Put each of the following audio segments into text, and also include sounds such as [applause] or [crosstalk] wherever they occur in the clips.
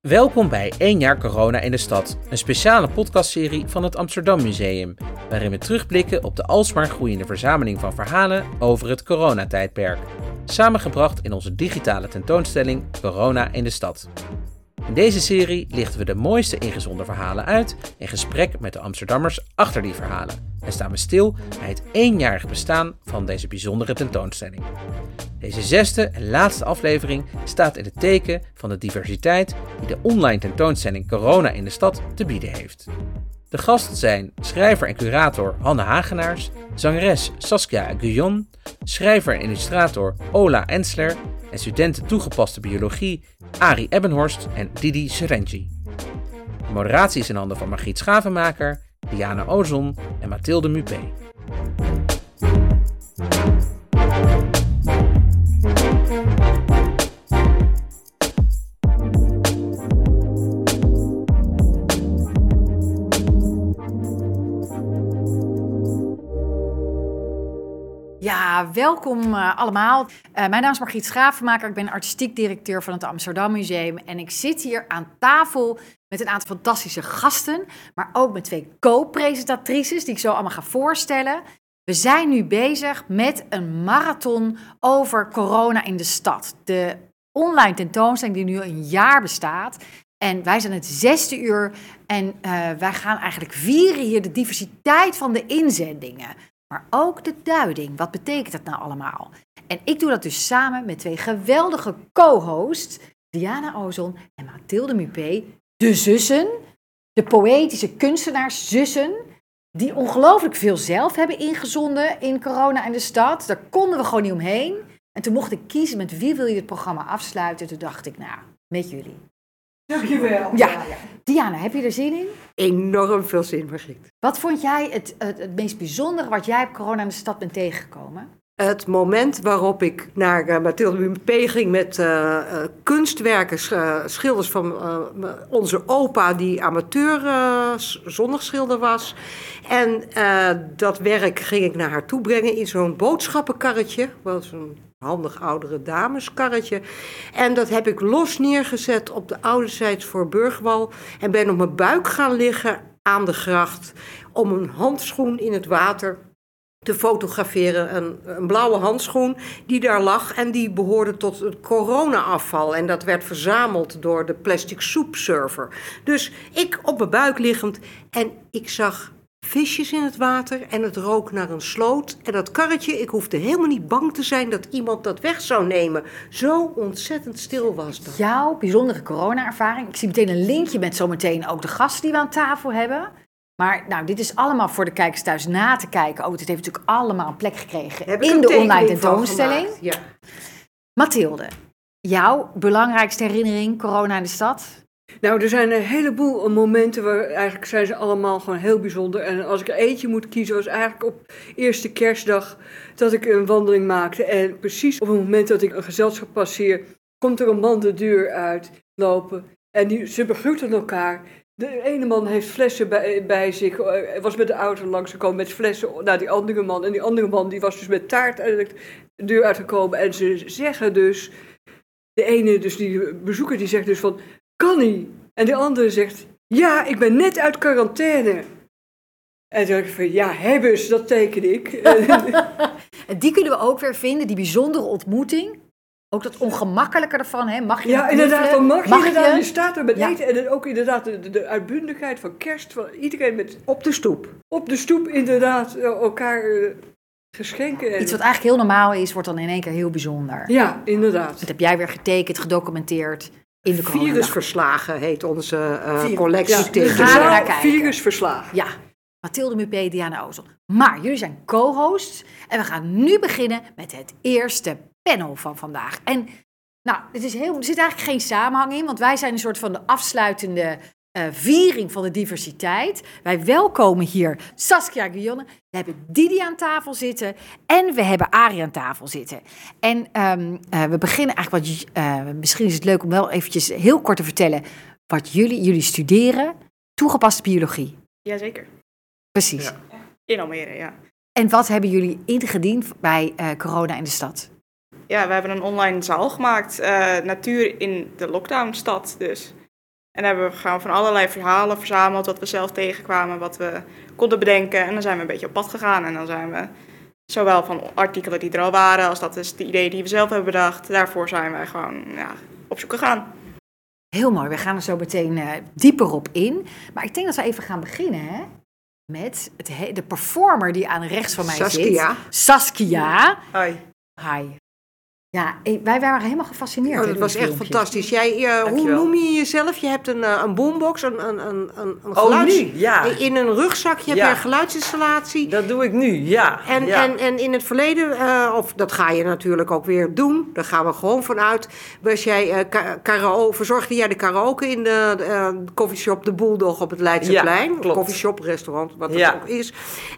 Welkom bij 1 jaar corona in de stad, een speciale podcastserie van het Amsterdam Museum, waarin we terugblikken op de alsmaar groeiende verzameling van verhalen over het coronatijdperk, samengebracht in onze digitale tentoonstelling Corona in de stad. In deze serie lichten we de mooiste ingezonden verhalen uit in gesprek met de Amsterdammers achter die verhalen en staan we stil bij het eenjarig bestaan van deze bijzondere tentoonstelling. Deze zesde en laatste aflevering staat in het teken van de diversiteit die de online tentoonstelling Corona in de stad te bieden heeft. De gasten zijn schrijver en curator Hanne Hagenaars, zangeres Saskia Guyon, schrijver en illustrator Ola Ensler en studenten toegepaste biologie Ari Ebbenhorst en Didi Serenji. De moderatie is in handen van Margriet Schavenmaker, Diana Ozon en Mathilde Mupé. Welkom uh, allemaal. Uh, mijn naam is Margriet Schavenmaker. Ik ben artistiek directeur van het Amsterdam Museum. En ik zit hier aan tafel met een aantal fantastische gasten. Maar ook met twee co-presentatrices die ik zo allemaal ga voorstellen. We zijn nu bezig met een marathon over corona in de stad. De online tentoonstelling die nu een jaar bestaat. En wij zijn het zesde uur en uh, wij gaan eigenlijk vieren hier de diversiteit van de inzendingen maar ook de duiding. Wat betekent dat nou allemaal? En ik doe dat dus samen met twee geweldige co-hosts, Diana Ozon en Mathilde Mupé, de zussen, de poëtische kunstenaarszussen, die ongelooflijk veel zelf hebben ingezonden in corona en de stad. Daar konden we gewoon niet omheen. En toen mocht ik kiezen met wie wil je het programma afsluiten. Toen dacht ik, nou, met jullie. Dankjewel. Ja. ja. Diana, heb je er zin in? Enorm veel zin, Margriet. Wat vond jij het, het, het, meest bijzondere wat jij op corona in de stad bent tegengekomen? Het moment waarop ik naar uh, Mathilde P. ging met uh, uh, kunstwerken, schilders van onze opa, die amateur zonneschilder was. En dat werk ging ik naar haar toe brengen in zo'n boodschappenkarretje. was een handig oudere dameskarretje. En dat heb ik los neergezet op de ouderzijds voor Burgwal. En ben op mijn buik gaan liggen aan de gracht om een handschoen in het water te fotograferen. Een, een, blauwe handschoen die daar lag en die behoorde tot het corona-afval. En dat werd verzameld door de plastic soepserver. Dus ik op mijn buik liggend en ik zag visjes in het water en het rook naar een sloot. En dat karretje, ik hoefde helemaal niet bang te zijn dat iemand dat weg zou nemen. Zo ontzettend stil was dat. Jouw bijzondere corona-ervaring. Ik zie meteen een linkje met zometeen ook de gasten die we aan tafel hebben. Maar nou, dit is allemaal voor de kijkers thuis na te kijken. Oh, het heeft natuurlijk allemaal een plek gekregen in de online tentoonstelling. Ja. Mathilde, jouw belangrijkste herinnering corona in de stad? Nou, er zijn een heleboel momenten waar eigenlijk zijn ze allemaal gewoon heel bijzonder. En als ik er eentje moet kiezen, was eigenlijk op eerste kerstdag dat ik een wandeling maakte. En precies op het moment dat ik een gezelschap passeer, komt er een man de deur uit lopen. En die, ze begroeten elkaar. De ene man heeft flessen bij, zich, uh, was met de auto langs gekomen met flessen naar die andere man. En die andere man die was dus met taart de deur uitgekomen. En ze zeggen dus, de ene, dus die bezoeker, die zegt dus van, kan niet. En de andere zegt, ja, ik ben net uit quarantaine. En toen dacht ik van, ja, hebbes, dat teken ik. [laughs] en die kunnen we ook weer vinden, die bijzondere ontmoeting. Ook dat ongemakkelijke ervan, hè? Mag je Ja, inderdaad, dan mag, mag je inderdaad. Je? staat er met ja. eten. En ook inderdaad de, de, uitbundigheid van kerst. Van iedereen met... Op de stoep. Op de stoep, inderdaad, elkaar uh, geschenken. Iets wat eigenlijk heel normaal is, wordt dan in één keer heel bijzonder. Ja, inderdaad. Dat heb jij weer getekend, gedocumenteerd. In de Virusverslagen heet onze uh, collectie. Ja. Virusverslagen. Ja, Mathilde Mupé, Diana Ozel. Maar jullie zijn co-hosts en we gaan nu beginnen met het eerste panel van vandaag. En nou, het is heel, er zit eigenlijk geen samenhang in, want wij zijn een soort van de afsluitende uh, viering van de diversiteit. Wij welkomen hier Saskia Guillonne. We hebben Didi aan tafel zitten en we hebben Arie aan tafel zitten. En um, uh, we beginnen eigenlijk wat. Uh, misschien is het leuk om wel eventjes heel kort te vertellen wat jullie, jullie studeren. Toegepaste biologie. Jazeker. Precies. Ja. In Almere, ja. En wat hebben jullie ingediend bij corona in de stad? ja, we hebben een online zaal gemaakt. eh, natuur in de lockdownstad dus. En daar hebben we gewoon van allerlei verhalen verzameld, wat we zelf tegenkwamen, wat we konden bedenken. En dan zijn we een beetje op pad gegaan. En dan zijn we zowel van artikelen die er al waren, als dat is de ideeën die we zelf hebben bedacht. Daarvoor zijn wij gewoon ja, op zoek gegaan. Heel mooi, we gaan er zo meteen eh, dieper op in. Maar ik denk dat we even gaan beginnen hè, met het de performer die aan rechts van mij Saskia. zit. Saskia. Hoi. Hi. Ja, wij waren helemaal gefascineerd. Oh, door dat was echt filmpje. fantastisch. Jij, eh, hoe noem je jezelf? Je hebt een, eh, een boombox, een, een, een, een een Oh, geluids- nu? Ja. In een Ja. je een geluidsinstallatie. Dat doe ik nu, ja. En, ja. en, en in het verleden, eh, of dat ga je natuurlijk ook weer doen, daar gaan we gewoon vanuit. Was jij eh ka- karaoke, verzorgde jij de karaoke in de eh coffeeshop De Bulldog op het Leidseplein? Ja, klopt. Coffeeshop, restaurant, wat het Ja. ook is.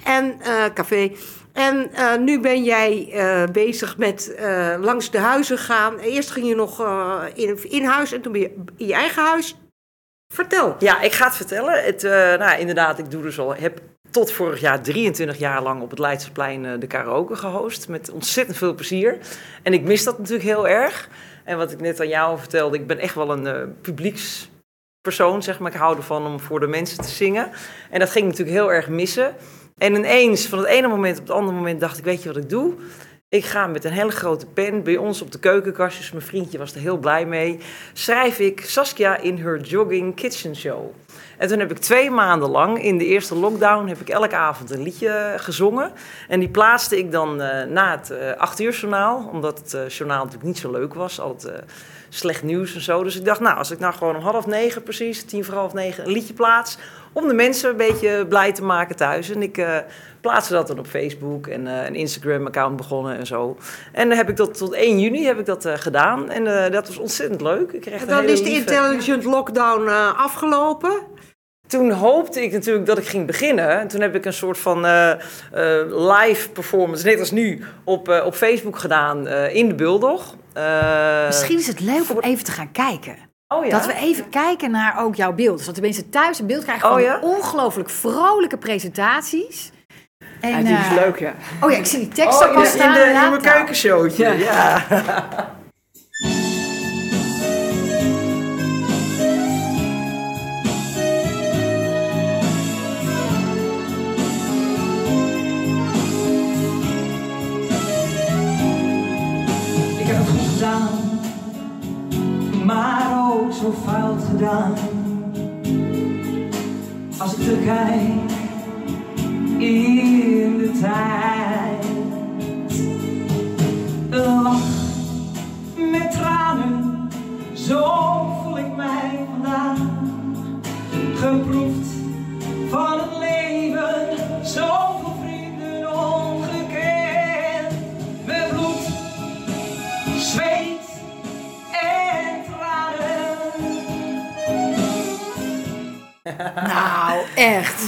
En eh, café. En eh, nu ben jij eh, bezig met eh, langs de huizen gaan. Eerst ging je nog in, in huis en toen ben je in je eigen huis. Vertel. Ja, ik ga het vertellen. Het, nou, inderdaad, ik doe dus al, heb tot vorig jaar 23 jaar lang op het Leidseplein de karaoke gehost. Met ontzettend veel plezier. En ik mis dat natuurlijk heel erg. En wat ik net aan jou vertelde, ik ben echt wel een publiekspersoon, zeg maar. Ik hou ervan om voor de mensen te zingen. En dat ging natuurlijk heel erg missen. En ineens, van het ene moment op het andere moment, dacht ik, weet je wat ik doe? Ik ga met een hele grote pen bij ons op de keukenkastjes, mijn vriendje was er heel blij mee, schrijf ik Saskia in her jogging kitchen show. En toen heb ik twee maanden lang, in de eerste lockdown, heb ik elke avond een liedje gezongen. En die plaatste ik dan eh, na het eh acht uur journaal, omdat het eh, journaal natuurlijk niet zo leuk was, altijd slecht nieuws en zo. Dus ik dacht, nou, als ik nou gewoon om half negen precies, tien voor half negen, een liedje plaats, om de mensen een beetje blij te maken thuis. En ik eh plaatste dat dan op Facebook en eh, een Instagram-account begonnen en zo. En dan heb ik dat tot 1 juni heb ik dat eh, gedaan. En dat was ontzettend leuk. Ik kreeg En dan is de intelligent lockdown afgelopen. Toen hoopte ik natuurlijk dat ik ging beginnen. En toen heb ik een soort van live performance, net als nu, op, op Facebook gedaan in de Bulldog. Eh, Misschien is het leuk om even te gaan kijken. oh ja? Dat we even kijken naar ook jouw beeld. Zodat de mensen thuis een beeld krijgen van Oh ja? ongelooflijk vrolijke presentaties. En, Ja, die is eh, leuk, ja. Oh ja, ik zie die tekst Oh, ook in, al de, in, de, in mijn Nou, keukenshowtje, Ja. Maar ook zo fout gedaan. Als ik terugkijk in de tijd. Een lach met tranen, zo voel ik mij vandaag. Geproefd van het Nou, echt.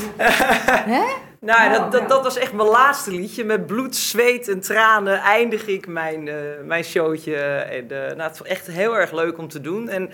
[laughs] Hè? Nou, dat, dat, dat was echt mijn laatste liedje. Met bloed, zweet en tranen eindig ik mijn, eh, mijn showtje. En, eh, nou, het was echt heel erg leuk om te doen. En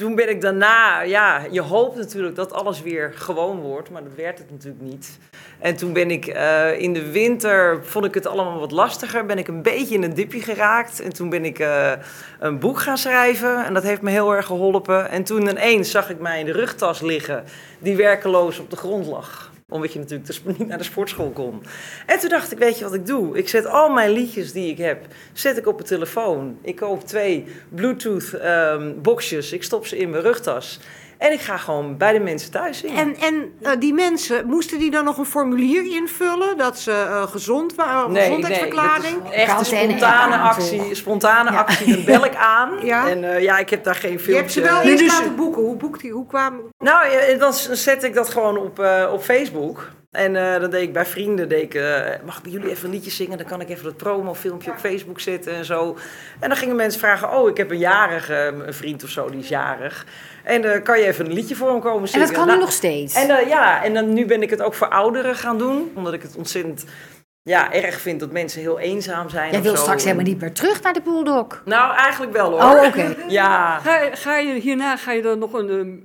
toen ben ik daarna, ja, je hoopt natuurlijk dat alles weer gewoon wordt, maar dat werd het natuurlijk niet. En toen ben ik eh, in de winter, vond ik het allemaal wat lastiger, ben ik een beetje in een dipje geraakt. En toen ben ik eh, een boek gaan schrijven en dat heeft me heel erg geholpen. En toen ineens zag ik mij in de rugtas liggen, die werkeloos op de grond lag omdat je natuurlijk de sp- niet naar de sportschool kon. En toen dacht ik, weet je wat ik doe? Ik zet al mijn liedjes die ik heb, zet ik op mijn telefoon. Ik koop twee Bluetooth ehm, boxjes, ik stop ze in mijn rugtas. En ik ga gewoon bij de mensen thuis zingen. En, en eh, die mensen, moesten die dan nog een formulier invullen? Dat ze eh, gezond waren, een gezondheidsverklaring? dat is echt een spontane actie. Spontane Ja. actie, dan bel ik aan. Ja. En eh, ja, ik heb daar geen Je filmpje. hebt ze wel Nee, eerst dus- laten boeken. Hoe boekt die? Hoe kwam... Nou, dan zet ik dat gewoon op, eh, op Facebook. En eh, dan deed ik bij vrienden, deed ik, eh, mag ik bij jullie even een liedje zingen? Dan kan ik even dat promofilmpje op Facebook zetten en zo. En dan gingen mensen vragen, oh, ik heb een jarige, een vriend of zo, die is jarig. En eh, kan je even een liedje voor hem komen En zingen? dat kan Nou, nu nog steeds. En eh, ja, en dan, nu ben ik het ook voor ouderen gaan doen. Omdat ik het ontzettend ja, erg vind dat mensen heel eenzaam zijn. Jij wil straks helemaal niet meer terug naar de Bulldog. Nou, eigenlijk wel hoor. Oh, oké. [laughs] Ja, Ga, ga je hierna ga je dan nog een ehm,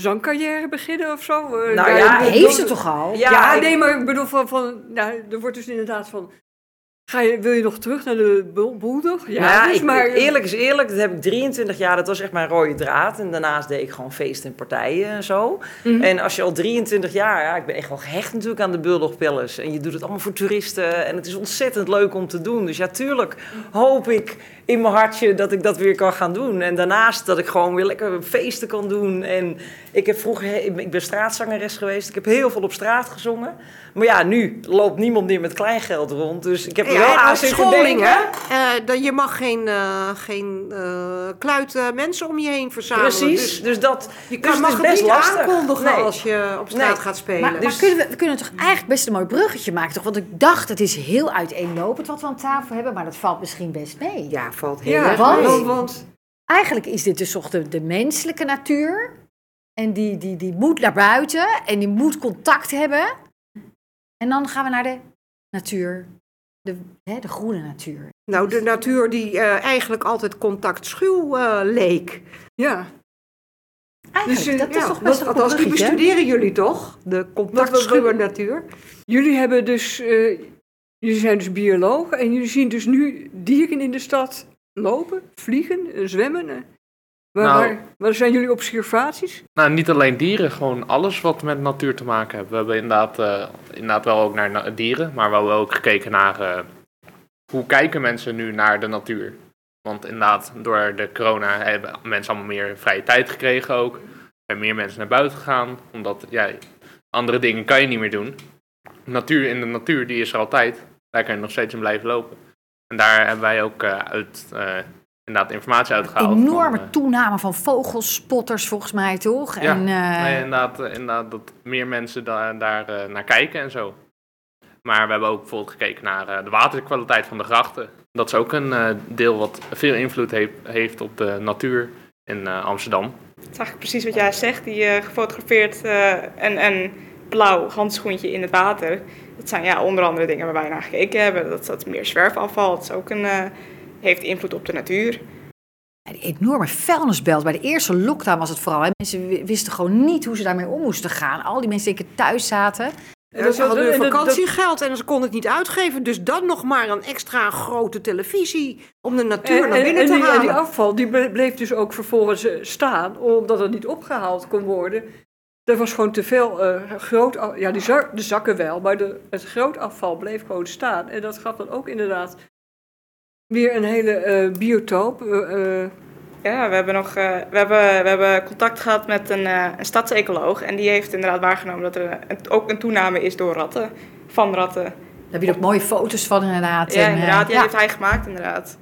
zangcarrière beginnen of zo? Eh, Nou ja, Heeft ze toch al? Ja, nee, maar ik bedoel van, van nou, er wordt dus inderdaad van, Ga je, wil je nog terug naar de bul- boeldag? Ja, Ja, dus ik, maar, eerlijk is eerlijk, dat heb ik 23 jaar, dat was echt mijn rode draad. En daarnaast deed ik gewoon feesten en partijen en zo. Mhm. En als je al 23 jaar, ja, ik ben echt wel gehecht natuurlijk aan de Bulldog Palace. En je doet het allemaal voor toeristen en het is ontzettend leuk om te doen. Dus ja, tuurlijk hoop ik in mijn hartje dat ik dat weer kan gaan doen. En daarnaast dat ik gewoon weer lekker feesten kan doen. En ik heb vroeger, ik ben- straatzangeres geweest, ik heb heel veel op straat gezongen. Maar ja, nu loopt niemand meer met kleingeld rond. Dus ik heb Ja, wel denken. hè? Eh, dat je mag geen, eh geen eh, kluit mensen om je heen verzamelen. Precies, Dus dus, dat je dus kan, het mag is het best niet lastig. aankondigen Nee. als je op straat Nee. gaat spelen. Maar, maar Dus- kunnen we, we kunnen toch eigenlijk best een mooi bruggetje maken, toch? Want ik dacht, het is heel uiteenlopend wat we aan tafel hebben, maar dat valt misschien best mee. ja, valt heel ja, erg mee. want, want Eigenlijk is dit dus toch de, de menselijke natuur. En die, die, die moet naar buiten en die moet contact hebben. En dan gaan we naar de natuur, de, hè, de groene natuur. Nou, de natuur die eh, eigenlijk altijd contactschuw eh leek. ja. Eigenlijk, Dus, eh, dat is Ja, toch best althans, die bestuderen jullie toch? De contactschuwe natuur. Jullie hebben dus, eh, jullie zijn dus biologen en jullie zien dus nu dieren in de stad lopen, vliegen, zwemmen. Waar, Nou- waar, waar zijn jullie observaties? Nou, niet alleen dieren, gewoon alles wat met natuur te maken heeft. We hebben inderdaad, eh, inderdaad wel ook naar na- dieren, maar we hebben ook gekeken naar eh, hoe kijken mensen nu naar de natuur. Want inderdaad, door de corona hebben mensen allemaal meer vrije tijd gekregen ook. Er zijn meer mensen naar buiten gegaan, omdat ja, andere dingen kan je niet meer doen. Natuur in de natuur, die is er altijd. Daar kan je nog steeds in blijven lopen. En daar hebben wij ook eh, uit, inderdaad informatie uitgehaald. van, Enorme eh, toename van vogelspotters volgens mij, toch? Ja, En, eh, Nee, inderdaad, eh, inderdaad dat meer mensen da- daar eh, naar kijken en zo. Maar we hebben ook bijvoorbeeld gekeken naar eh, de waterkwaliteit van de grachten. Dat is ook een eh, deel wat veel invloed heeft, heeft op de natuur in eh, Amsterdam. Het is eigenlijk precies wat jij zegt, die eh, gefotografeerd eh, een, een blauw handschoentje in het water. Dat zijn ja, onder andere dingen waar wij naar gekeken hebben. Dat, dat meer zwerfafval, dat is ook een, eh, heeft invloed op de natuur. Ja, die enorme vuilnisbelt. Bij de eerste lockdown was het vooral. Hè. Mensen wi- wisten gewoon niet hoe ze daarmee om moesten gaan. Al die mensen die thuis zaten. En ze hadden en hun vakantiegeld en ze konden het niet uitgeven. Dus dan nog maar een extra grote televisie om de natuur En, naar en, binnen en te die, en halen. die afval die ble- bleef dus ook vervolgens eh, staan, omdat het niet opgehaald kon worden. Er was gewoon te veel eh, groot Ja, die de zakken wel, maar de, het groot afval bleef gewoon staan. En dat gaf dan ook inderdaad weer een hele eh, biotoop. eh, Ja, we hebben, nog, eh, we hebben, we hebben contact gehad met een, eh, een stadsecoloog. En die heeft inderdaad waargenomen dat er een- ook een toename is door ratten. Van ratten. Daar heb je ook mooie foto's van inderdaad. Ja, inderdaad. Die ja. heeft hij gemaakt, inderdaad.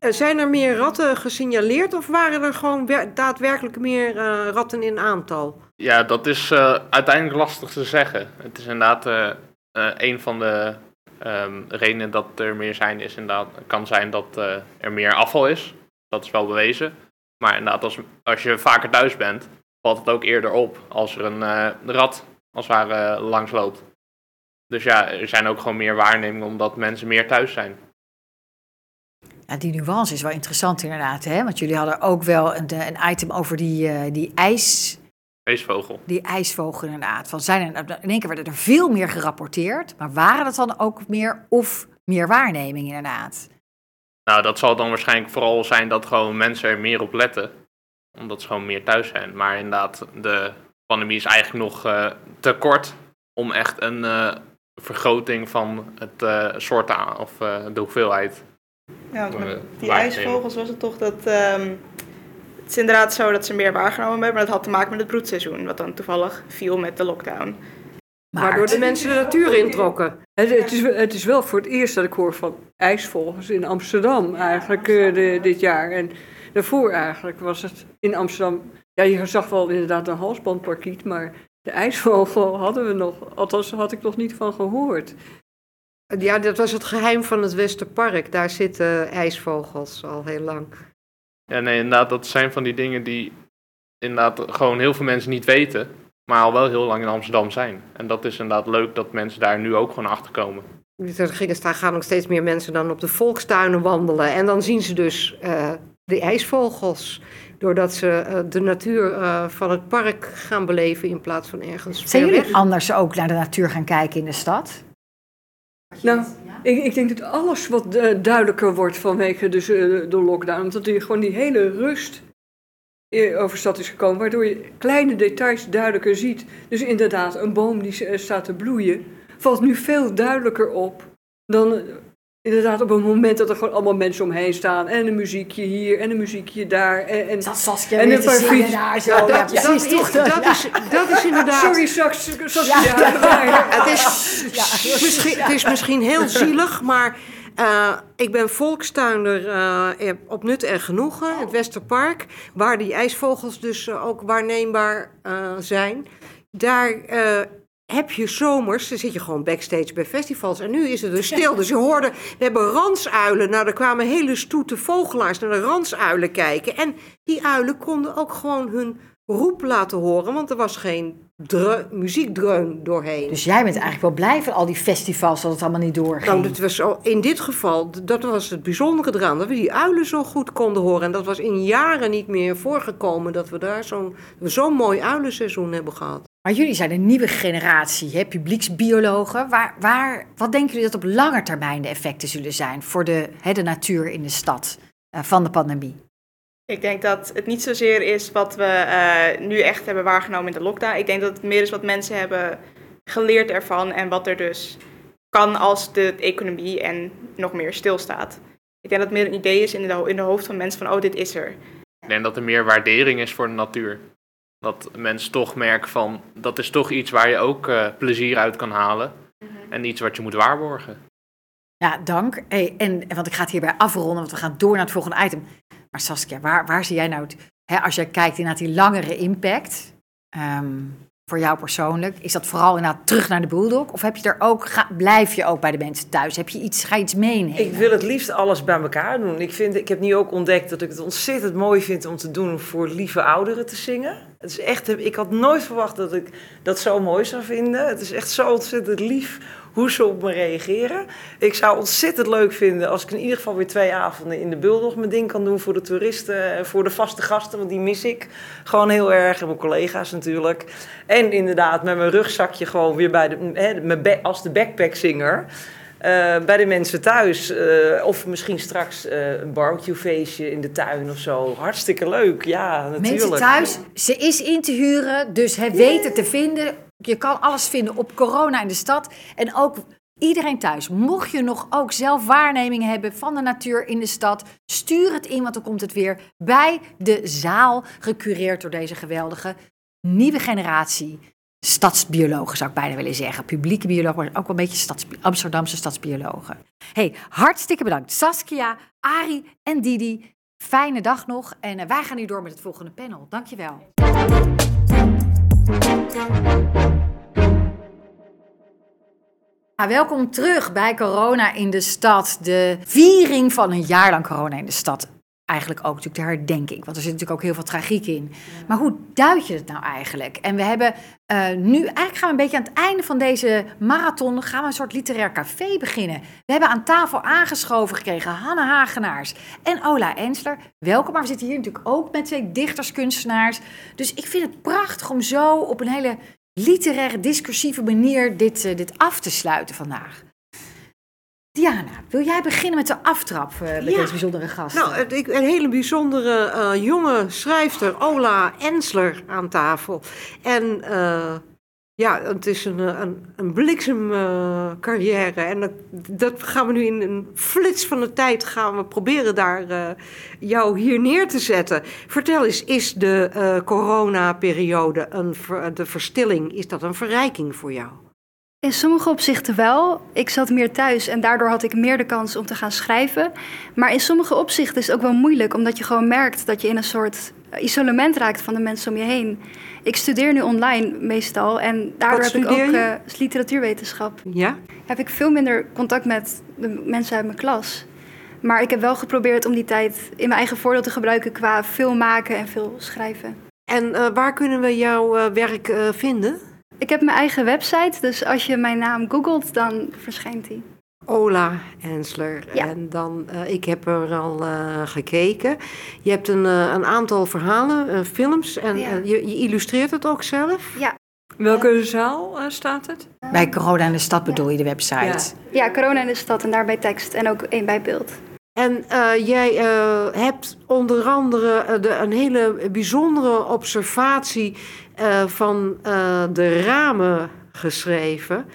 Zijn er meer ratten gesignaleerd of waren er gewoon wer- daadwerkelijk meer eh, ratten in aantal? Ja, dat is eh, uiteindelijk lastig te zeggen. Het is inderdaad een van de ehm, redenen dat er meer zijn, is inderdaad, kan zijn dat eh, er meer afval is. Dat is wel bewezen. Maar inderdaad, als, als je vaker thuis bent, valt het ook eerder op als er een eh, rat als ware eh, langs loopt. Dus ja, er zijn ook gewoon meer waarnemingen omdat mensen meer thuis zijn. Die nuance is wel interessant inderdaad. Hè? Want jullie hadden ook wel een, een item over die, eh, die, ijs, Die ijsvogel inderdaad. Van zijn er, in één keer werden er veel meer gerapporteerd. Maar waren het dan ook meer of meer waarneming inderdaad? Nou, dat zal dan waarschijnlijk vooral zijn dat gewoon mensen er meer op letten. Omdat ze gewoon meer thuis zijn. Maar inderdaad, de pandemie is eigenlijk nog eh, te kort om echt een eh, vergroting van het eh soort aan, of eh, de hoeveelheid. Ja, want met die ijsvogels was het toch dat... ehm, het is inderdaad zo dat ze meer waargenomen hebben. Maar dat had te maken met het broedseizoen. Wat dan toevallig viel met de lockdown. Waardoor de mensen de natuur introkken. Het, het, is, het is wel voor het eerst dat ik hoor van ijsvogels in Amsterdam eigenlijk eh, de, dit jaar. En daarvoor eigenlijk was het in Amsterdam... Ja, je zag wel inderdaad een halsbandparkiet, maar de ijsvogel hadden we nog... Althans, had ik nog niet van gehoord. Ja, dat was het geheim van het Westerpark. Daar zitten ijsvogels al heel lang. Ja, nee, inderdaad, dat zijn van die dingen die inderdaad gewoon heel veel mensen niet weten. Maar al wel heel lang in Amsterdam zijn. En dat is inderdaad leuk dat mensen daar nu ook gewoon achter komen. Daar gaan ook steeds meer mensen dan op de volkstuinen wandelen. En dan zien ze dus eh, de ijsvogels. Doordat ze eh, de natuur eh, van het park gaan beleven in plaats van ergens Zijn jullie weg. anders ook naar de natuur gaan kijken in de stad? Nou, ik, ik denk dat alles wat eh, duidelijker wordt vanwege dus, eh, de lockdown. Dat er gewoon die hele rust over stad is gekomen. Waardoor je kleine details duidelijker ziet. Dus inderdaad, een boom die eh, staat te bloeien. Valt nu veel duidelijker op dan inderdaad op een moment dat er gewoon allemaal mensen omheen staan. En een muziekje hier en een muziekje daar. En, en, Dat Saskia En een paar daar zo. dat, Ja, dat, precies, is, toch? dat, is, dat is inderdaad... Sorry, Ja. Het is, misschien, het is misschien heel zielig, maar eh, ik ben volkstuinder eh, op Nut en Genoegen, het Westerpark, waar die ijsvogels dus eh, ook waarneembaar eh, zijn. Daar eh, heb je zomers, dan zit je gewoon backstage bij festivals. En nu is het dus stil. Dus je hoorde, we hebben ransuilen. Nou, er kwamen hele stoete vogelaars naar de ransuilen kijken. En die uilen konden ook gewoon hun roep laten horen, want er was geen dre- muziekdreun doorheen. Dus jij bent eigenlijk wel blij van al die festivals dat het allemaal niet doorging. Nou, dat was in dit geval, dat was het bijzondere eraan, dat we die uilen zo goed konden horen. En dat was in jaren niet meer voorgekomen dat we daar zo'n mooi uilenseizoen hebben gehad. Maar jullie zijn een nieuwe generatie, hè, publieksbiologen. Waar, waar, wat denken jullie dat op lange termijn de effecten zullen zijn voor de, hè, de natuur in de stad eh, van de pandemie? Ik denk dat het niet zozeer is wat we eh, nu echt hebben waargenomen in de lockdown. Ik denk dat het meer is wat mensen hebben geleerd ervan en wat er dus kan als de economie en nog meer stilstaat. Ik denk dat het meer een idee is in de, in de hoofd van mensen van, oh, dit is er. Ik denk dat er meer waardering is voor de natuur. Dat mensen toch merken van, dat is toch iets waar je ook eh, plezier uit kan halen. En iets wat je moet waarborgen. Ja, dank. Hey, en, en want ik ga het hierbij afronden, want we gaan door naar het volgende item. Maar Saskia, waar, waar zie jij nou, het, hè, als jij kijkt naar die langere impact, ehm, voor jou persoonlijk, is dat vooral inderdaad terug naar de bulldog? Of heb je er ook, blijf je ook bij de mensen thuis? Heb je iets, ga je iets meenemen? Ik wil het liefst alles bij elkaar doen. Ik, vind, ik heb nu ook ontdekt dat ik het ontzettend mooi vind om te doen voor lieve ouderen te zingen. Het is echt, ik had nooit verwacht dat ik dat zo mooi zou vinden. Het is echt zo ontzettend lief hoe ze op me reageren. Ik zou ontzettend leuk vinden als ik in ieder geval weer twee avonden in de Bulldog mijn ding kan doen voor de toeristen en voor de vaste gasten, want die mis ik gewoon heel erg. En mijn collega's natuurlijk. En inderdaad met mijn rugzakje gewoon weer bij de, hè, mijn als de backpackzinger. Eh, bij de mensen thuis. eh, of misschien straks eh, een barbecuefeestje in de tuin of zo. Hartstikke leuk, ja, natuurlijk. Mensen thuis, ze is in te huren, dus hij weet het te vinden. Je kan alles vinden op corona in de stad. En ook iedereen thuis, mocht je nog ook zelf waarnemingen hebben van de natuur in de stad, stuur het in, want dan komt het weer bij de zaal, gecureerd door deze geweldige nieuwe generatie. Stadsbiologen zou ik bijna willen zeggen. Publieke biologen, maar ook wel een beetje stads, Amsterdamse stadsbiologen. Hey, hartstikke bedankt. Saskia, Ari en Didi. Fijne dag nog. En eh, wij gaan nu door met het volgende panel. Dankjewel. Ja, welkom terug bij Corona in de Stad. De viering van een jaar lang corona in de stad. Eigenlijk ook natuurlijk de herdenking, want er zit natuurlijk ook heel veel tragiek in. Maar hoe duid je het nou eigenlijk? En we hebben eh, nu, eigenlijk gaan we een beetje aan het einde van deze marathon, gaan we een soort literair café beginnen. We hebben aan tafel aangeschoven gekregen Hanne Hagenaars en Ola Ensler. Welkom, maar we zitten hier natuurlijk ook met twee dichterskunstenaars. Dus ik vind het prachtig om zo op een hele literaire, discursieve manier dit, eh, dit af te sluiten vandaag. Diana, wil jij beginnen met de aftrap eh, met Ja. deze bijzondere gast? Nou, een hele bijzondere eh, jonge schrijfster, Ola Ensler, aan tafel. En eh, ja, het is een, een, een bliksemcarrière. en dat, dat gaan we nu in een flits van de tijd gaan we proberen daar jou hier neer te zetten. Vertel eens, is de coronaperiode, een de verstilling, is dat een verrijking voor jou? In sommige opzichten wel. Ik zat meer thuis en daardoor had ik meer de kans om te gaan schrijven. Maar in sommige opzichten is het ook wel moeilijk, omdat je gewoon merkt dat je in een soort isolement raakt van de mensen om je heen. Ik studeer nu online meestal en daardoor heb ik ook eh, literatuurwetenschap. Ja? Heb ik veel minder contact met de mensen uit mijn klas. Maar ik heb wel geprobeerd om die tijd in mijn eigen voordeel te gebruiken qua veel maken en veel schrijven. En eh, waar kunnen we jouw eh, werk eh, vinden? Ik heb mijn eigen website, dus als je mijn naam googelt, dan verschijnt die. Ola Ensler. Ja. En dan, eh, ik heb er al eh, gekeken. Je hebt een, eh, een aantal verhalen, films. En Ja. je, je illustreert het ook zelf. Ja. Welke zaal staat het? Bij Corona in de Stad bedoel je de website. Ja. Ja, corona in de stad en daarbij tekst en ook één bij beeld. En eh, jij eh, hebt onder andere de, een hele bijzondere observatie eh, van eh, de ramen geschreven.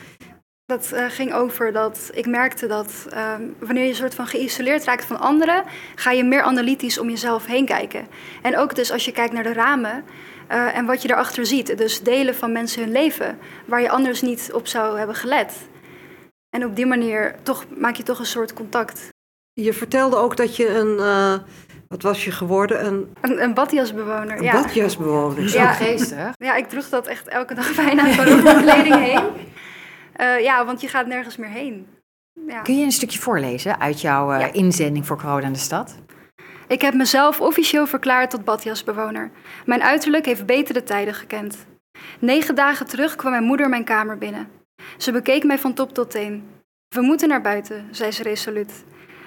Dat eh, ging over dat ik merkte dat ehm, wanneer je een soort van geïsoleerd raakt van anderen, ga je meer analytisch om jezelf heen kijken. En ook dus als je kijkt naar de ramen en wat je daarachter ziet. Dus delen van mensen hun leven, waar je anders niet op zou hebben gelet. En op die manier toch, maak je toch een soort contact. Je vertelde ook dat je een, eh, wat was je geworden, een, Een, een badjasbewoner. een ja. badjasbewoner. Zo Ja. geestig. Ja, ik droeg dat echt elke dag [laughs] bijna van over mijn kleding heen. Eh, ja, want je gaat nergens meer heen. Ja. Kun je een stukje voorlezen uit jouw eh, Ja. inzending voor Corona in de Stad? Ik heb mezelf officieel verklaard tot badjasbewoner. Mijn uiterlijk heeft betere tijden gekend. Negen dagen terug kwam mijn moeder mijn kamer binnen. Ze bekeek mij van top tot teen. We moeten naar buiten, zei ze resoluut.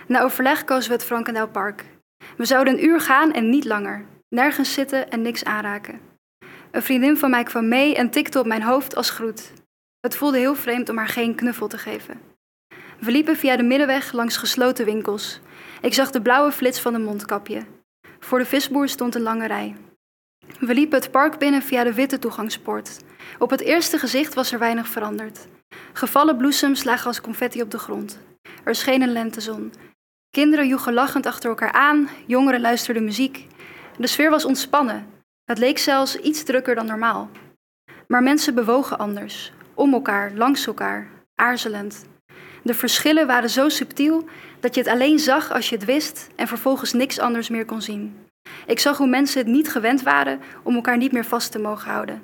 Na overleg kozen we het Frankendaal Park. We zouden een uur gaan en niet langer. Nergens zitten en niks aanraken. Een vriendin van mij kwam mee en tikte op mijn hoofd als groet. Het voelde heel vreemd om haar geen knuffel te geven. We liepen via de middenweg langs gesloten winkels. Ik zag de blauwe flits van een mondkapje. Voor de visboer stond een lange rij. We liepen het park binnen via de witte toegangspoort. Op het eerste gezicht was er weinig veranderd. Gevallen bloesems lagen als confetti op de grond. Er scheen een lentezon. Kinderen joegen lachend achter elkaar aan, jongeren luisterden muziek. De sfeer was ontspannen. Het leek zelfs iets drukker dan normaal. Maar mensen bewogen anders, om elkaar, langs elkaar, aarzelend. De verschillen waren zo subtiel dat je het alleen zag als je het wist en vervolgens niks anders meer kon zien. Ik zag hoe mensen het niet gewend waren om elkaar niet meer vast te mogen houden.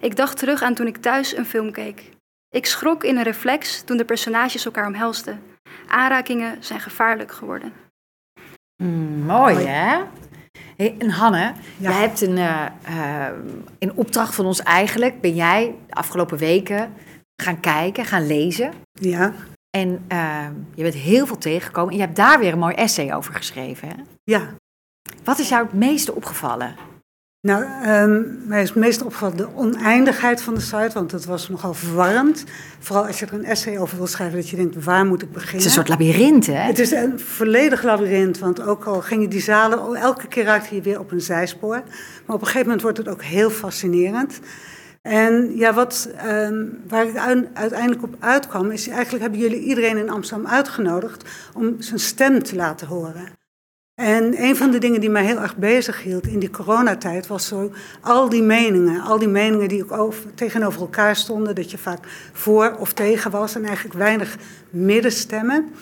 Ik dacht terug aan toen ik thuis een film keek. Ik schrok in een reflex toen de personages elkaar omhelsten. Aanrakingen zijn gevaarlijk geworden. Mm, mooi, hè? Hey, en Hanne, jij hebt een, eh, eh, in opdracht van ons eigenlijk, ben jij de afgelopen weken gaan kijken, gaan lezen. Ja, En eh, je bent heel veel tegengekomen. En je hebt daar weer een mooi essay over geschreven. Hè? ja. Wat is jou het meeste opgevallen? Nou, ehm, mij is het meest opgevallen de oneindigheid van de site, want het was nogal verwarrend. Vooral als je er een essay over wil schrijven, dat je denkt, waar moet ik beginnen? Het is een soort labyrint, hè? Het is een volledig labyrint, want ook al gingen die zalen, elke keer raakte je weer op een zijspoor. Maar op een gegeven moment wordt het ook heel fascinerend. En ja, wat, ehm, waar ik uiteindelijk op uitkwam, is eigenlijk hebben jullie iedereen in Amsterdam uitgenodigd om zijn stem te laten horen. En een van de dingen die mij heel erg bezig hield in die coronatijd was zo al die meningen. Al die meningen die ook over, tegenover elkaar stonden, dat je vaak voor of tegen was en eigenlijk weinig middenstemmen.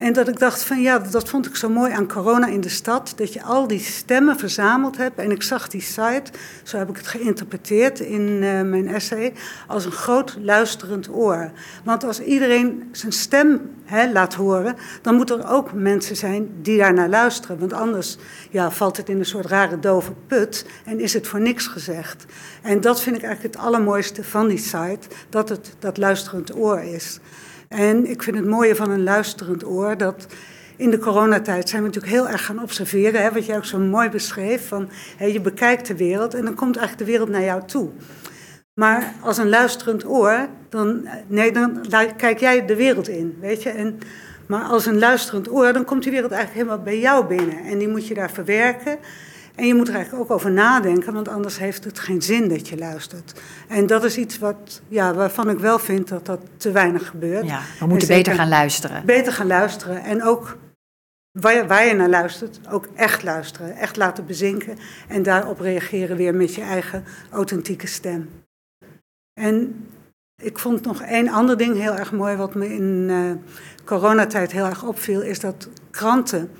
En dat ik dacht van ja, dat vond ik zo mooi aan corona in de stad, dat je al die stemmen verzameld hebt. En ik zag die site, zo heb ik het geïnterpreteerd in eh, mijn essay, als een groot luisterend oor. Want als iedereen zijn stem hè, laat horen, dan moeten er ook mensen zijn die daarnaar luisteren. Want anders ja, valt het in een soort rare dove put en is het voor niks gezegd. En dat vind ik eigenlijk het allermooiste van die site, dat het dat luisterend oor is. En ik vind het mooie van een luisterend oor dat in de coronatijd zijn we natuurlijk heel erg gaan observeren. Hè, wat jij ook zo mooi beschreef. Van, je bekijkt de wereld en dan komt eigenlijk de wereld naar jou toe. Maar als een luisterend oor, dan, nee, dan kijk jij de wereld in. Weet je? En, maar als een luisterend oor, dan komt die wereld eigenlijk helemaal bij jou binnen. En die moet je daar verwerken. En je moet er eigenlijk ook over nadenken, want anders heeft het geen zin dat je luistert. En dat is iets wat, ja, waarvan ik wel vind dat dat te weinig gebeurt. Ja, we En moeten beter gaan luisteren. Beter gaan luisteren en ook waar je, waar je naar luistert, ook echt luisteren. Echt laten bezinken en daarop reageren weer met je eigen authentieke stem. En ik vond nog één ander ding heel erg mooi, wat me in eh, coronatijd heel erg opviel, is dat kranten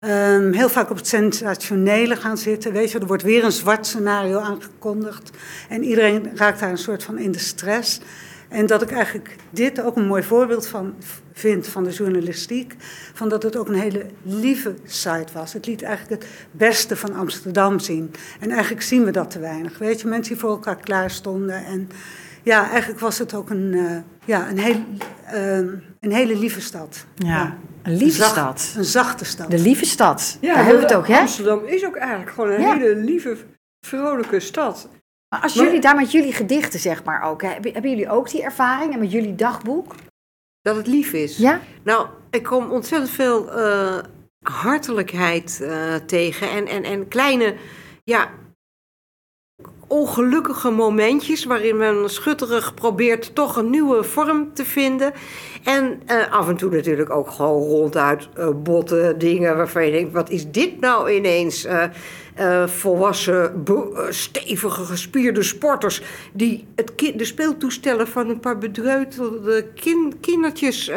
ehm, heel vaak op het sensationele gaan zitten. Weet je, er wordt weer een zwart scenario aangekondigd en iedereen raakt daar een soort van in de stress. En dat ik eigenlijk dit ook een mooi voorbeeld van vind van de journalistiek. Van dat het ook een hele lieve site was. Het liet eigenlijk het beste van Amsterdam zien. En eigenlijk zien we dat te weinig. Weet je, mensen die voor elkaar klaar stonden. En ja, eigenlijk was het ook een, eh, ja, een, heel, eh, een hele lieve stad. Ja, een lieve zacht- stad. Een zachte stad. De lieve stad. Ja, Daar hebben we het ook, hè? Amsterdam is ook eigenlijk gewoon een Ja. hele lieve, vrolijke stad. Maar als Maar- jullie daar met jullie gedichten, zeg maar ook, hè, hebben, hebben jullie ook die ervaring en met jullie dagboek? Dat het lief is. Ja? Nou, ik kom ontzettend veel eh, hartelijkheid eh, tegen. En, en, en kleine, ja, ongelukkige momentjes waarin men schutterig probeert toch een nieuwe vorm te vinden. En eh, af en toe natuurlijk ook gewoon ronduit eh, botte dingen waarvan je denkt, wat is dit nou ineens? Eh, eh, volwassen, stevige, gespierde sporters die het de speeltoestellen van een paar bedreutelde kin- kindertjes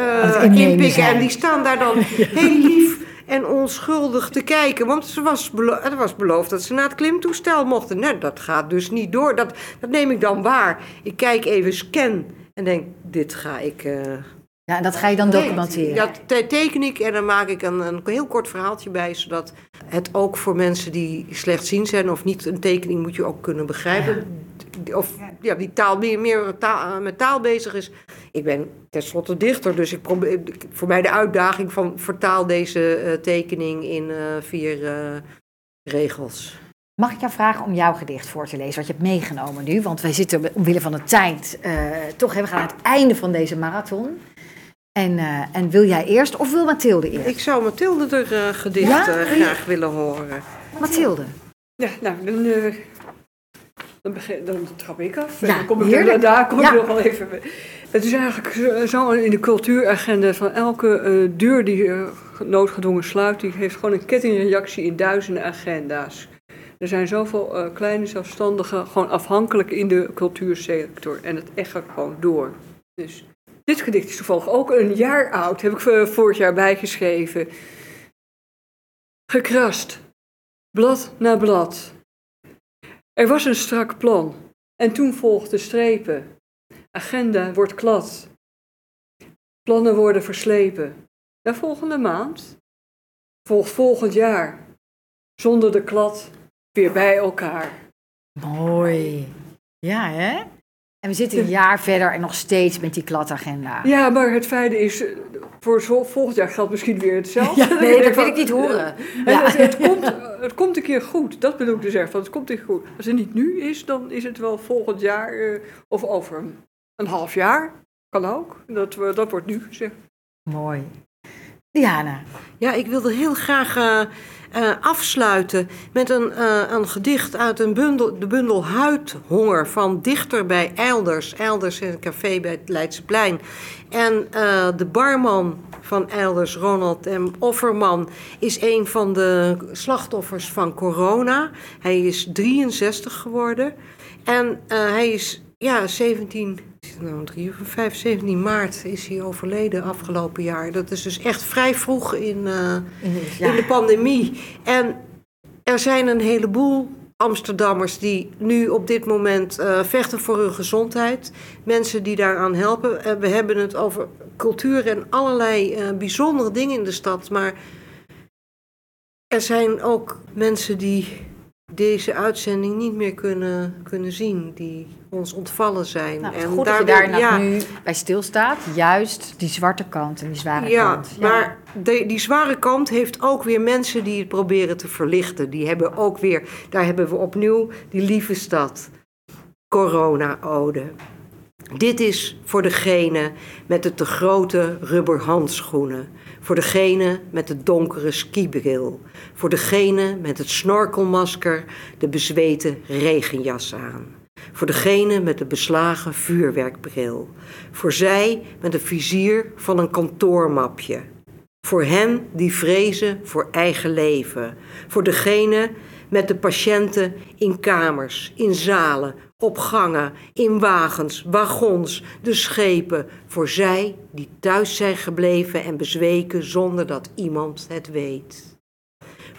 inpikken. En die staan daar dan [laughs] heel lief en onschuldig te kijken. Want ze was er was beloofd dat ze naar het klimtoestel mochten. Nou, dat gaat dus niet door. Dat, dat neem ik dan waar. Ik kijk even, scan en denk, dit ga ik... eh, Ja, en dat ga je dan documenteren. dat te- teken ik en dan maak ik een, een heel kort verhaaltje bij, zodat het ook voor mensen die slechtziend zijn of niet een tekening moet je ook kunnen begrijpen. Of ja, die taal meer, meer taal, met taal bezig is. Ik ben tenslotte dichter, dus ik probeer voor mij de uitdaging van vertaal deze eh, tekening in eh, vier eh, regels. Mag ik jou vragen om jouw gedicht voor te lezen, wat je hebt meegenomen nu? Want wij zitten omwille van de tijd eh, toch, we gaan aan het einde van deze marathon. En, eh, en wil jij eerst of wil Mathilde eerst? Ik zou Mathilde er gedicht Ja? eh, graag willen horen. Mathilde. Ja, nou, dan, eh, dan, begin, dan trap ik af. En dan kom ik heerlijk. er, daar kom Ja. ik nog wel even. Het is eigenlijk zo- in de cultuuragenda van elke eh, deur die eh, noodgedwongen sluit, die heeft gewoon een kettingreactie in duizenden agenda's. Er zijn zoveel eh, kleine zelfstandigen gewoon afhankelijk in de cultuursector en het echt gaat gewoon door. Dus dit gedicht is toevallig ook een jaar oud, heb ik vorig jaar bijgeschreven. Gekrast, blad na blad. Er was een strak plan en toen volgden strepen. Agenda wordt klad. Plannen worden verslepen. Na volgende maand, volgt volgend jaar. Zonder de klad weer bij elkaar. Mooi. Ja, hè? En we zitten een jaar verder en nog steeds met die kladagenda. Ja, maar het fijne is, eh, voor volgend jaar geldt misschien weer hetzelfde. Ja, nee, dat [laughs] wil ik niet horen. En Ja. het, het, komt, [laughs] het komt een keer goed, dat bedoel ik dus echt. Want het komt een keer goed. Als het niet nu is, dan is het wel volgend jaar eh, of over een, een half jaar. Kan ook. Dat, we- dat wordt nu gezegd. Mooi. Diana. Ja, ik wilde heel graag eh, afsluiten met een, eh, een gedicht uit een bundel, de bundel Huidhonger van dichter bij Eilders. Eilders is een café bij het Leidseplein. En eh, de barman van Eilders, Ronald M. Offerman, is een van de slachtoffers van corona. Hij is 63 geworden. En hij is, ja, 17, is het nou 3 of 5, 17 maart is hij overleden afgelopen jaar. Dat is dus echt vrij vroeg in, eh, Ja. in de pandemie. En er zijn een heleboel Amsterdammers die nu op dit moment eh, vechten voor hun gezondheid. Mensen die daaraan helpen. Eh, we hebben het over cultuur en allerlei bijzondere dingen in de stad. Maar er zijn ook mensen die deze uitzending niet meer kunnen, kunnen zien. Die ons ontvallen zijn. Nou, en goed dat je daar ja, nu bij stilstaat. Juist die zwarte kant en die zware ja, kant. maar de- die zware kant heeft ook weer mensen die het proberen te verlichten. Die hebben ook weer, daar hebben we opnieuw die lieve stad. Corona-ode. Dit is voor degene met de te grote rubberhandschoenen. Voor degene met de donkere skibril. Voor degene met het snorkelmasker, de bezweten regenjas aan. Voor degene met de beslagen vuurwerkbril. Voor zij met een vizier van een kantoormapje. Voor hen die vrezen voor eigen leven. Voor degene met de patiënten in kamers, in zalen, op gangen, in wagens, wagons, de schepen. Voor zij die thuis zijn gebleven en bezweken zonder dat iemand het weet.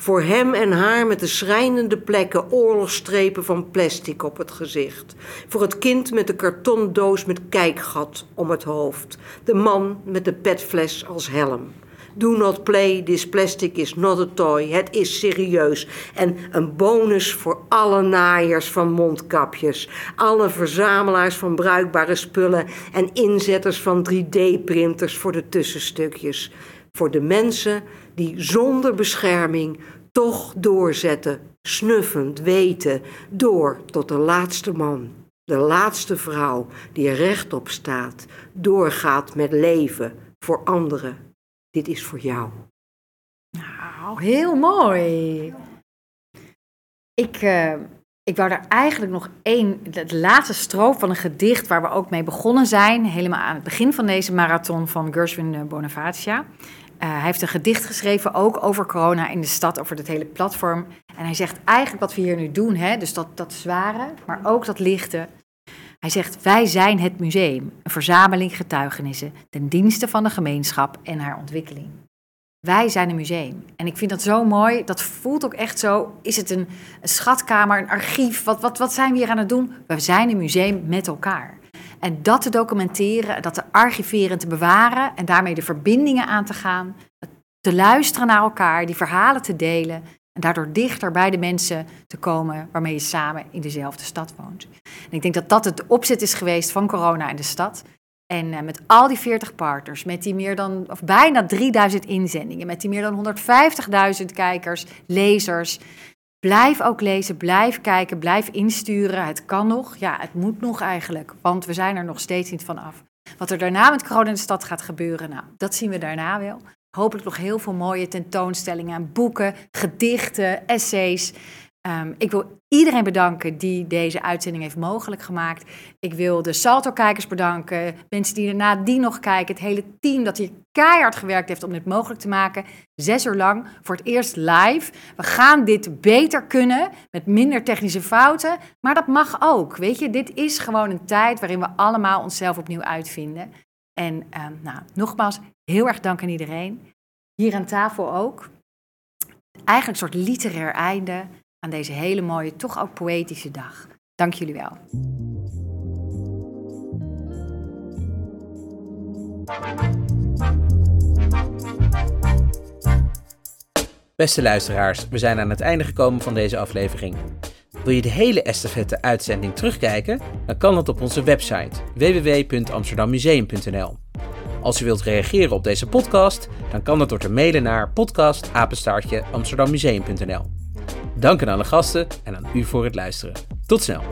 Voor hem en haar met de schrijnende plekken oorlogsstrepen van plastic op het gezicht. Voor het kind met de kartondoos met kijkgat om het hoofd. De man met de petfles als helm. Do not play, this plastic is not a toy. Het is serieus. En een bonus voor alle naaiers van mondkapjes. Alle verzamelaars van bruikbare spullen. En inzetters van 3D-printers voor de tussenstukjes. Voor de mensen die zonder bescherming toch doorzetten, snuffend, weten, door tot de laatste man, de laatste vrouw die rechtop staat, doorgaat met leven voor anderen. Dit is voor jou. Nou, heel mooi. Ik, uh, ik wou daar eigenlijk nog één, het laatste stroop van een gedicht waar we ook mee begonnen zijn, helemaal aan het begin van deze marathon van Gershwin Bonavacia. Uh, hij heeft een gedicht geschreven ook over corona in de stad, over het hele platform. En hij zegt eigenlijk wat we hier nu doen, hè, dus dat, dat zware, maar ook dat lichte. Hij zegt, wij zijn het museum, een verzameling getuigenissen ten dienste van de gemeenschap en haar ontwikkeling. Wij zijn een museum. En ik vind dat zo mooi. Dat voelt ook echt zo. Is het een, een schatkamer, een archief? Wat, wat, wat zijn we hier aan het doen? We zijn een museum met elkaar. En dat te documenteren, dat te archiveren en te bewaren en daarmee de verbindingen aan te gaan, te luisteren naar elkaar, die verhalen te delen en daardoor dichter bij de mensen te komen waarmee je samen in dezelfde stad woont. En ik denk dat dat het opzet is geweest van corona in de stad. En uh, met al die 40 partners, met die meer dan, of bijna 3000 inzendingen, met die meer dan 150.000 kijkers, lezers, Blijf ook lezen, blijf kijken, blijf insturen. Het kan nog, ja, het moet nog eigenlijk, want we zijn er nog steeds niet van af. Wat er daarna met corona in de stad gaat gebeuren, nou, dat zien we daarna wel. Hopelijk nog heel veel mooie tentoonstellingen, boeken, gedichten, essays. Um, ik wil iedereen bedanken die deze uitzending heeft mogelijk gemaakt. Ik wil de Salto-kijkers bedanken, mensen die erna die nog kijken, het hele team dat hier keihard gewerkt heeft om dit mogelijk te maken. Zes uur lang, voor het eerst live. We gaan dit beter kunnen, met minder technische fouten, maar dat mag ook. Weet je, dit is gewoon een tijd waarin we allemaal onszelf opnieuw uitvinden. En um, nou, nogmaals, heel erg dank aan iedereen. Hier aan tafel ook. Eigenlijk een soort literair einde aan deze hele mooie, toch ook poëtische dag. Dank jullie wel. Beste luisteraars, we zijn aan het einde gekomen van deze aflevering. Wil je de hele estafette-uitzending terugkijken? Dan kan dat op onze website www.amsterdammuseum.nl. Als u wilt reageren op deze podcast, dan kan dat door te mailen naar podcastapenstaartje Dank aan alle gasten en aan u voor het luisteren. Tot snel.